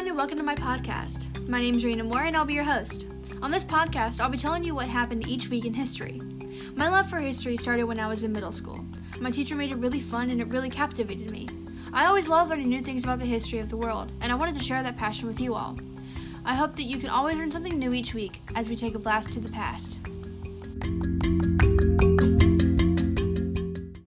And welcome to my podcast. My name is Rena Moore, and I'll be your host. On this podcast, I'll be telling you what happened each week in history. My love for history started when I was in middle school. My teacher made it really fun and it really captivated me. I always love learning new things about the history of the world, and I wanted to share that passion with you all. I hope that you can always learn something new each week as we take a blast to the past.